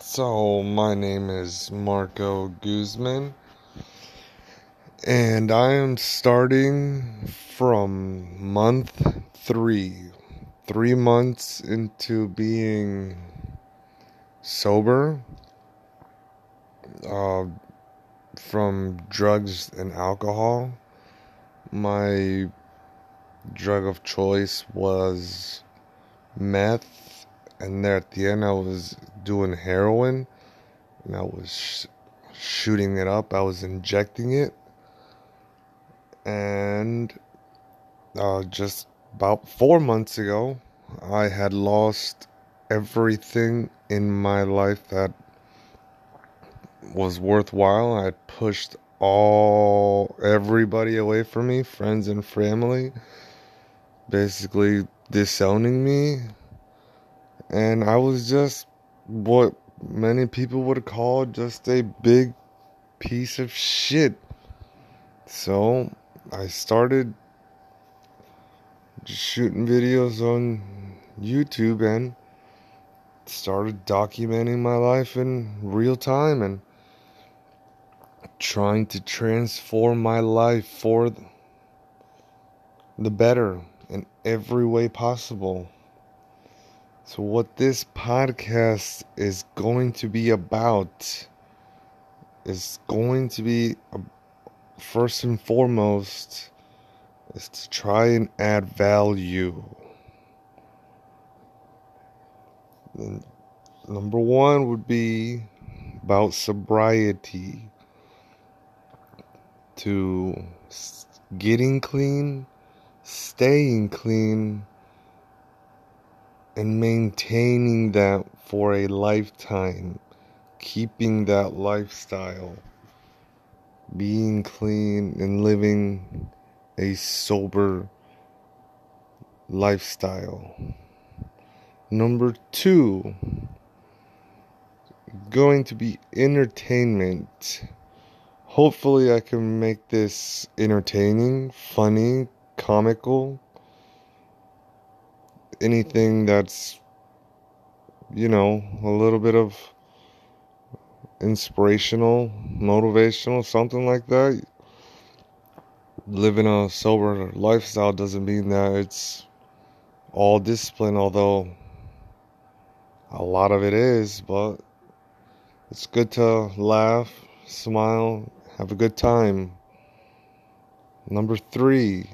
So, my name is Marco Guzman, and I am starting from month three. Three months into being sober uh, from drugs and alcohol. My drug of choice was meth, and there at the end, I was doing heroin and I was sh- shooting it up. I was injecting it, and uh, just about four months ago, I had lost everything in my life that was worthwhile. I pushed all everybody away from me, friends and family, basically disowning me. And I was just what many people would call just a big piece of shit. So I started shooting videos on YouTube and started documenting my life in real time and trying to transform my life for the better in every way possible. So, what this podcast is going to be about is going to be, uh, first and foremost, is to try and add value. Number one would be about sobriety, to getting clean, staying clean and maintaining that for a lifetime, keeping that lifestyle, being clean and living a sober lifestyle. Number two, going to be entertainment. Hopefully, I can make this entertaining, funny, comical anything that's, you know, a little bit of inspirational, motivational, something like that. Living a sober lifestyle doesn't mean that it's all discipline, although a lot of it is, but it's good to laugh, smile, have a good time. Number three,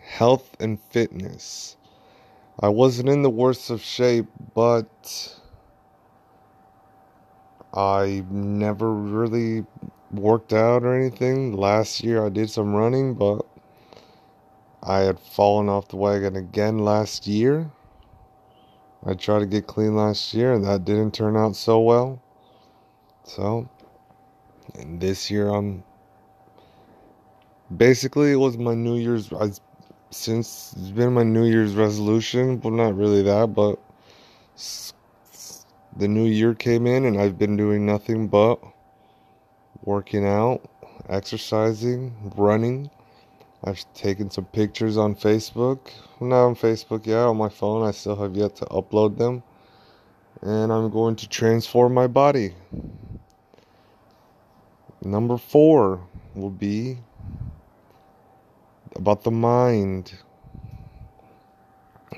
health and fitness. I wasn't in the worst of shape, but I never really worked out or anything. Last year I did some running, but I had fallen off the wagon again last year. I tried to get clean last year and that didn't turn out so well. So, and this year I'm basically it was my New Year's I since it's been my New Year's resolution. Well, not really that, but the new year came in and I've been doing nothing but working out, exercising, running. I've taken some pictures on Facebook. Not on Facebook yet, on my phone. I still have yet to upload them. And I'm going to transform my body. Number four will be about the mind.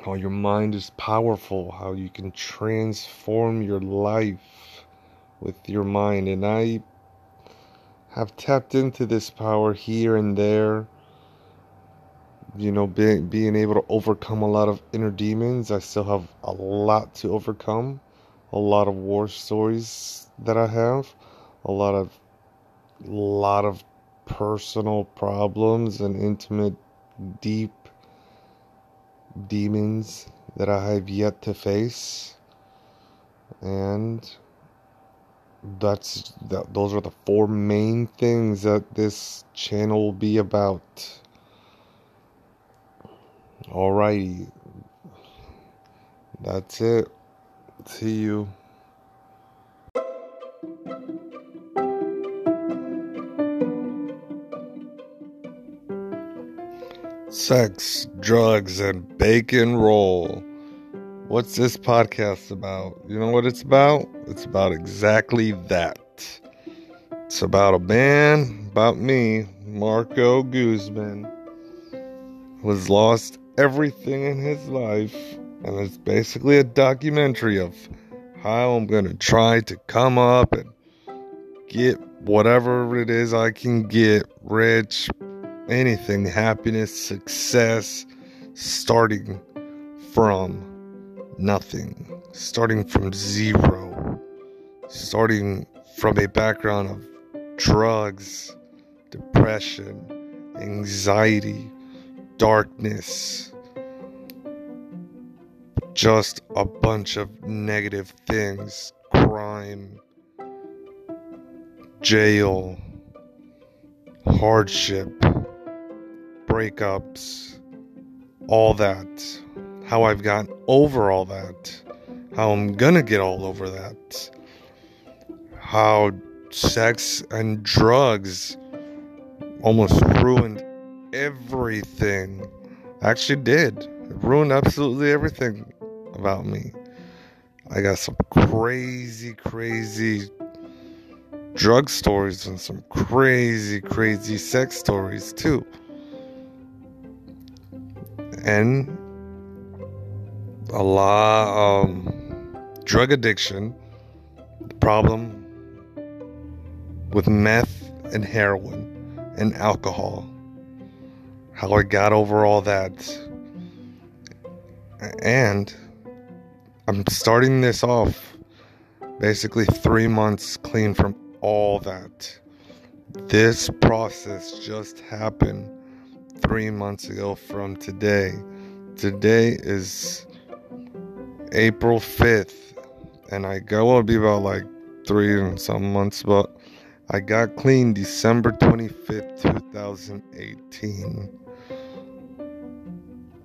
How your mind is powerful, how you can transform your life with your mind. And I have tapped into this power here and there. You know, being, being able to overcome a lot of inner demons. I still have a lot to overcome, a lot of war stories that I have, a lot of, lot of personal problems and intimate, deep demons that I have yet to face. And that's that, those are the four main things that this channel will be about. Alrighty. That's it. See you. Sex, drugs, and bacon roll. What's this podcast about? You know what it's about? It's about exactly that. It's about a man, about me, Marco Guzman, who has lost everything in his life, and it's basically a documentary of how I'm gonna try to come up and get whatever it is I can get rich, anything, happiness, success, starting from nothing, starting from zero, starting from a background of drugs, depression, anxiety, darkness, just a bunch of negative things, crime, jail, hardship, breakups, all that. How I've gotten over all that. How I'm gonna get all over that. How sex and drugs almost ruined everything. Actually, did. It ruined absolutely everything about me. I got some crazy, crazy drug stories and some crazy, crazy sex stories too. And a lot um drug addiction, the problem with meth and heroin and alcohol. How I got over all that. And I'm starting this off basically three months clean from all that. This process just happened three months ago from today. Today is April 5th, and I go, well, it'll be about like three and some months, but I got clean December 25th, 2018.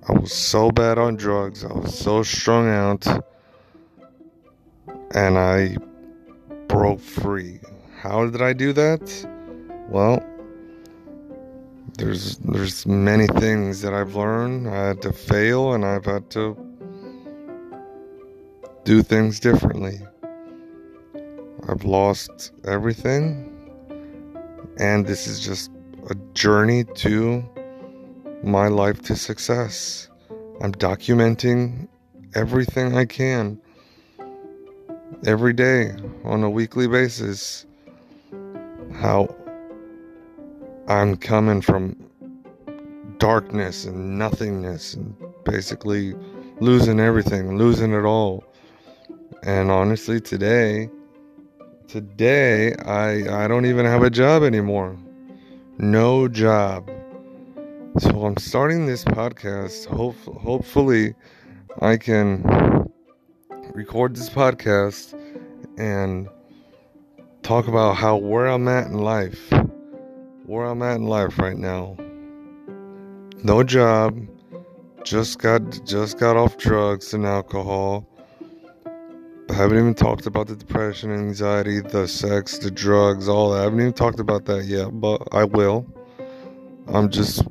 I was so bad on drugs, I was so strung out, and I broke free. How did I do that? Well, there's there's many things that I've learned. I had to fail and I've had to do things differently. I've lost everything and this is just a journey to my life to success. I'm documenting everything I can every day on a weekly basis how I'm coming from darkness and nothingness and basically losing everything, losing it all. And honestly, today, today I I don't even have a job anymore. No job. So I'm starting this podcast. Hope, hopefully, I can record this podcast and talk about how where I'm at in life, where I'm at in life right now. No job, just got just got off drugs and alcohol. I haven't even talked about the depression, anxiety, the sex, the drugs, all that. I haven't even talked about that yet, but I will. I'm just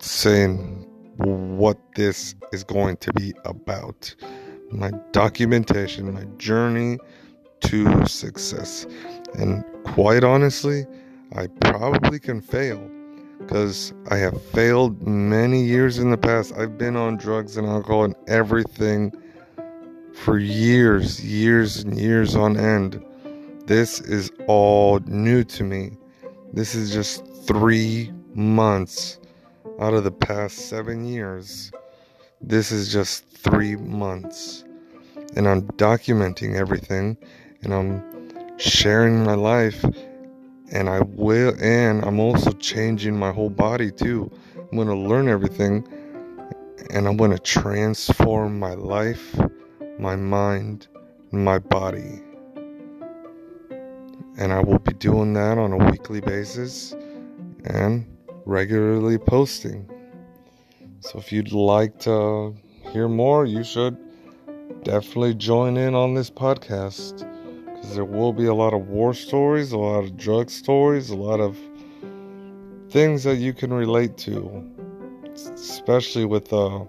saying what this is going to be about my documentation, my journey to success. And quite honestly, I probably can fail because I have failed many years in the past. I've been on drugs and alcohol and everything for years, years and years on end. This is all new to me. This is just three months out of the past seven years. This is just three months. And I'm documenting everything and I'm sharing my life and I will and I'm also changing my whole body too. I'm going to learn everything and I'm going to transform my life, my mind, my body. And I will be doing that on a weekly basis and regularly posting. So if you'd like to hear more, you should definitely join in on this podcast there will be a lot of war stories, a lot of drug stories, a lot of things that you can relate to, especially with uh,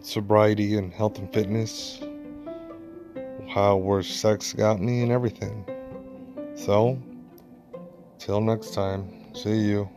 sobriety and health and fitness, how where sex got me and everything. So, till next time, see you.